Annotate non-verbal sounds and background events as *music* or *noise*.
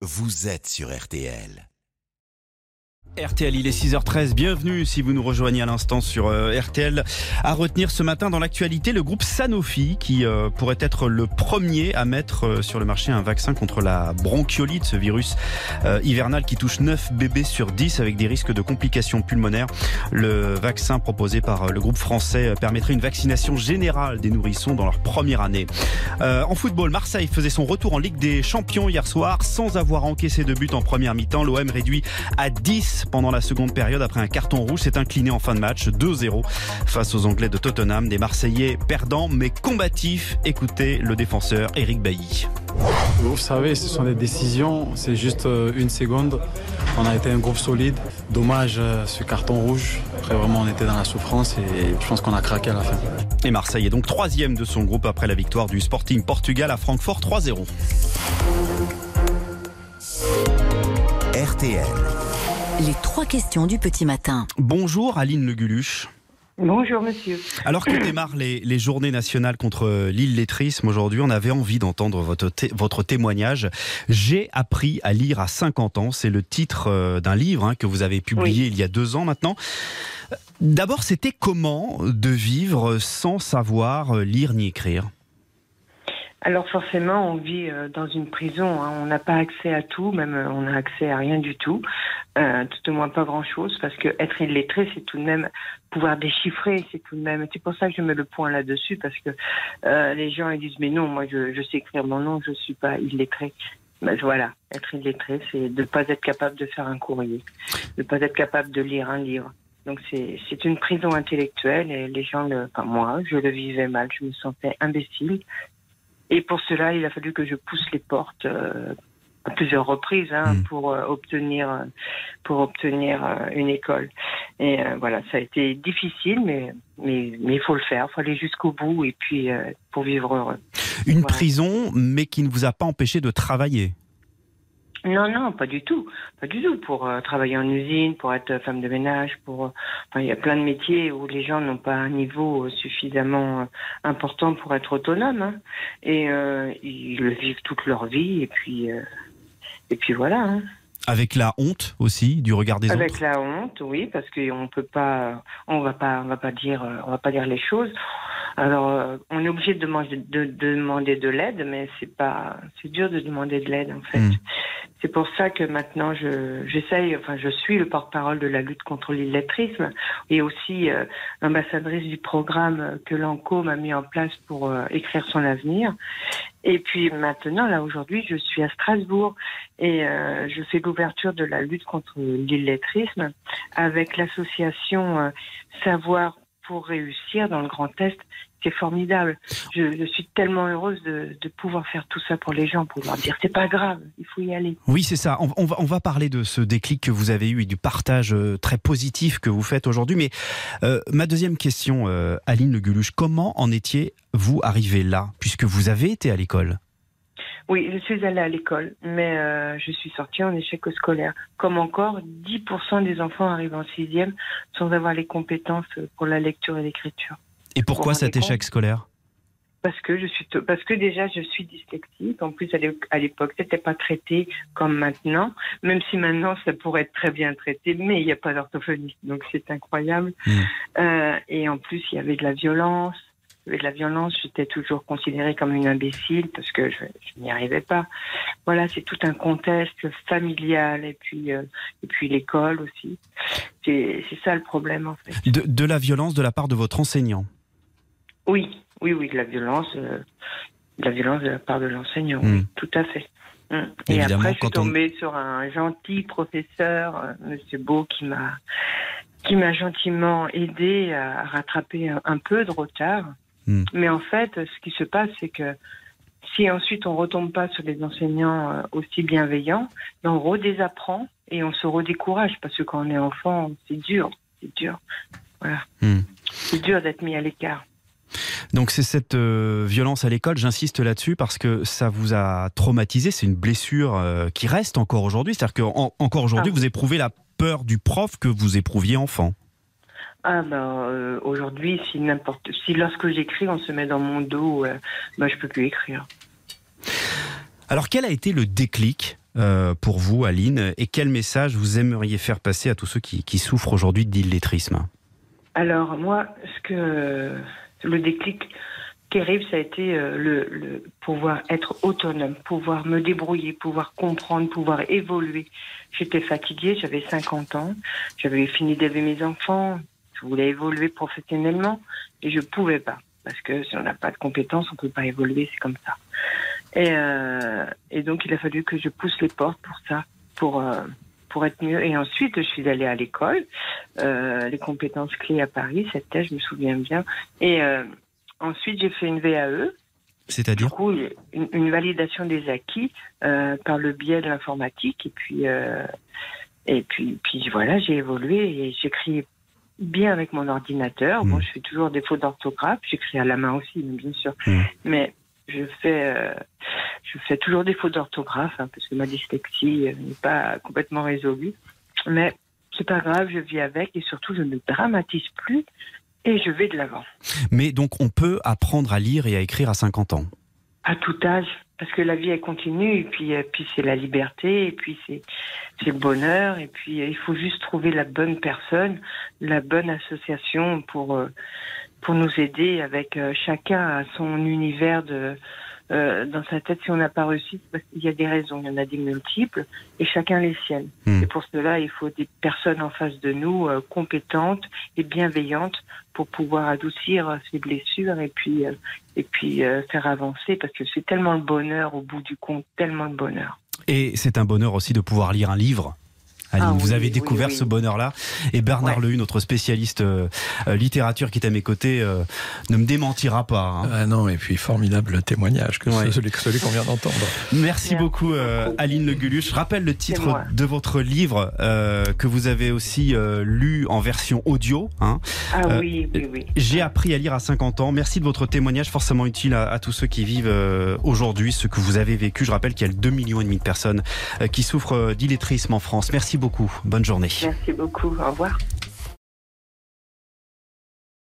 vous êtes sur RTL. RTL, il est 6h13. Bienvenue si vous nous rejoignez à l'instant sur euh, RTL. À retenir ce matin dans l'actualité, le groupe Sanofi qui euh, pourrait être le premier à mettre euh, sur le marché un vaccin contre la bronchiolite, ce virus hivernal qui touche 9 bébés sur 10 avec des risques de complications pulmonaires. Le vaccin proposé par le groupe français permettrait une vaccination générale des nourrissons dans leur première année. en football, Marseille faisait son retour en Ligue des Champions hier soir sans avoir encaissé de but en première mi-temps. L'OM réduit à 10 pendant la seconde période après un carton rouge s'est incliné en fin de match 2-0 face aux Anglais de Tottenham. Des Marseillais perdants mais combatifs. Écoutez le défenseur Eric Bailly. Vous savez, ce sont des décisions, c'est juste euh, une seconde. On a été un groupe solide. Dommage euh, ce carton rouge. Après, vraiment, on était dans la souffrance et je pense qu'on a craqué à la fin. Et Marseille est donc troisième de son groupe après la victoire du Sporting Portugal à Francfort 3-0. RTL. Les trois questions du petit matin. Bonjour Aline Le Guluche. Bonjour monsieur. Alors que *clears throat* démarrent les, journées nationales contre l'illettrisme aujourd'hui, on avait envie d'entendre votre, votre témoignage. J'ai appris à lire à 50 ans, c'est le titre euh, d'un livre hein, que vous avez publié il y a deux ans maintenant. D'abord, c'était comment de vivre sans savoir lire ni écrire? Alors forcément, on vit euh, dans une prison. Hein. On n'a pas accès à tout, même euh, on n'a accès à rien du tout, euh, tout au moins pas grand-chose, parce que être illettré, c'est tout de même pouvoir déchiffrer, c'est tout de même. C'est pour ça que je mets le point là-dessus, parce que les gens ils disent mais non, moi je, je sais écrire mon nom, je suis pas illettré. Ben, voilà, être illettré, c'est de ne pas être capable de faire un courrier, de ne pas être capable de lire un livre. Donc c'est une prison intellectuelle et les gens, le, enfin moi, je le vivais mal, je me sentais imbécile et pour cela, il a fallu que je pousse les portes euh, à plusieurs reprises hein, hmm. pour euh, obtenir pour obtenir euh, une école. Et voilà, ça a été difficile, mais mais mais il faut le faire, il faut aller jusqu'au bout et puis pour vivre heureux. Une prison, mais qui ne vous a pas empêché de travailler. Non, non, pas du tout. Pas du tout. Pour euh, travailler en usine, pour être femme de ménage, pour. Euh, il y a plein de métiers où les gens n'ont pas un niveau euh, suffisamment important pour être autonomes. Hein. Et ils le vivent toute leur vie. Et puis, et puis voilà. Hein. Avec la honte aussi du regard des autres. Avec la honte, oui, parce qu'on peut pas, on va pas, on va pas dire, on va pas dire les choses. Alors, on est obligé de demander de, demander de l'aide, mais c'est pas, c'est dur de demander de l'aide en fait. Hmm. C'est pour ça que maintenant, je, j'essaye, enfin, je suis le porte-parole de la lutte contre l'illettrisme et aussi euh, du programme que l'ANCO m'a mis en place pour euh, écrire son avenir. Et puis maintenant, là, aujourd'hui, je suis à Strasbourg et euh, je fais l'ouverture de la lutte contre l'illettrisme avec l'association euh, Savoir pour réussir dans le Grand Est c'est formidable. Je, suis tellement heureuse de, pouvoir faire tout ça pour les gens, pour leur dire c'est pas grave, faut y aller. Oui, c'est ça. On, va, on, va, parler de ce déclic que vous avez eu et du partage euh, très positif que vous faites aujourd'hui. Mais euh, ma deuxième question, euh, Aline Le Guluche, comment en étiez-vous arrivé là, puisque vous avez été à l'école? Oui, je suis allée à l'école, mais je suis sortie en échec scolaire. Comme encore, 10% des enfants arrivent en sixième sans avoir les compétences pour la lecture et l'écriture. Et pourquoi cet échec scolaire? Parce que je suis parce que déjà je suis dyslexique. En plus à l'époque c'était pas traité comme maintenant, même si maintenant ça pourrait être très bien traité, mais il n'y a pas d'orthophoniste, donc c'est incroyable. Hmm. Euh, et en plus il y avait de la violence. Il y avait de la violence, j'étais toujours considérée comme une imbécile parce que je, n'y arrivais pas. Voilà, c'est tout un contexte familial et puis euh, et puis l'école aussi. C'est ça le problème en fait. de la violence de la part de votre enseignant? Oui, oui, oui, de la violence, euh, de la violence de la part de l'enseignant, oui, hmm. tout à fait. Hmm. Et après, je suis tombée sur un gentil professeur, euh, Monsieur Beau, qui m'a qui m'a gentiment aidé à rattraper un, peu de retard. Hmm. Mais en fait, ce qui se passe, c'est que si ensuite on retombe pas sur les enseignants euh, aussi bienveillants, on redésapprend et on se redécourage parce que quand on est enfant, c'est dur, c'est dur. Voilà. C'est dur d'être mis à l'écart. Donc c'est cette euh, violence à l'école, j'insiste là-dessus parce que ça vous a traumatisé, c'est une blessure euh, qui reste encore aujourd'hui. C'est-à-dire qu'encore aujourd'hui, ah. vous éprouvez la peur du prof que vous éprouviez enfant. Ah ben euh, aujourd'hui, si n'importe, si lorsque j'écris, on se met dans mon dos, ben, je peux plus écrire. Alors quel a été le déclic pour vous, Aline, et quel message vous aimeriez faire passer à tous ceux qui, qui souffrent aujourd'hui d'illettrisme? Alors moi, ce que le déclic terrible, ça a été euh, le, pouvoir être autonome, pouvoir me débrouiller, pouvoir comprendre, pouvoir évoluer. J'étais fatiguée, j'avais 50 ans, j'avais fini d'élever mes enfants, je voulais évoluer professionnellement et je pouvais pas. Parce que si on n'a pas de compétences, on peut pas évoluer, c'est comme ça. Et, euh, et, donc il a fallu que je pousse les portes pour ça, pour euh, pour être mieux. Et ensuite, je suis allée à l'école, euh, les compétences clés à Paris, c'était, je me souviens bien. Et euh, Ensuite, j'ai fait une VAE. C'est-à-dire Du coup, une, validation des acquis euh, par le biais de l'informatique. Et puis, et puis, puis voilà, j'ai évolué et j'écris bien avec mon ordinateur. Bon, hmm. je fais toujours des fautes d'orthographe. J'écris à la main aussi, bien sûr. Hmm. Mais je fais, euh, je fais toujours des fautes d'orthographe hein, parce que ma dyslexie n'est pas complètement résolue. Mais c'est pas grave, je vis avec et surtout, je ne dramatise plus et je vais de l'avant. Mais donc on peut apprendre à lire et à écrire à 50 ans? À tout âge, parce que la vie elle continue et puis, euh, puis c'est la liberté et puis c'est le bonheur et puis euh, il faut juste trouver la bonne personne, la bonne association pour euh, pour nous aider avec chacun à son univers de euh, dans sa tête si on n'a pas réussi, parce qu'il y a des raisons, il y en a des multiples, et chacun les siennes. Hmm. Et pour cela, il faut des personnes en face de nous euh, compétentes et bienveillantes pour pouvoir adoucir ces blessures et puis euh, et puis faire avancer, parce que c'est tellement le bonheur au bout du compte, tellement de bonheur. Et c'est un bonheur aussi de pouvoir lire un livre. Ah vous avez découvert ce bonheur-là. Et Bernard Lehu, notre spécialiste euh, euh, littérature qui est à mes côtés, euh, ne me démentira pas. Hein. Ah non, et puis formidable témoignage que celui, qu'on vient d'entendre. Merci, beaucoup, Aline Le Je rappelle le titre de votre livre que vous avez aussi lu en version audio. Hein. Ah oui, oui, oui. J'ai appris à lire à 50 ans. Merci de votre témoignage, forcément utile à, tous ceux qui vivent aujourd'hui, ce que vous avez vécu. Je rappelle qu'il y a 2 millions et demi de personnes qui souffrent d'illettrisme en France. Merci beaucoup. Bonne journée. Merci beaucoup. Au revoir.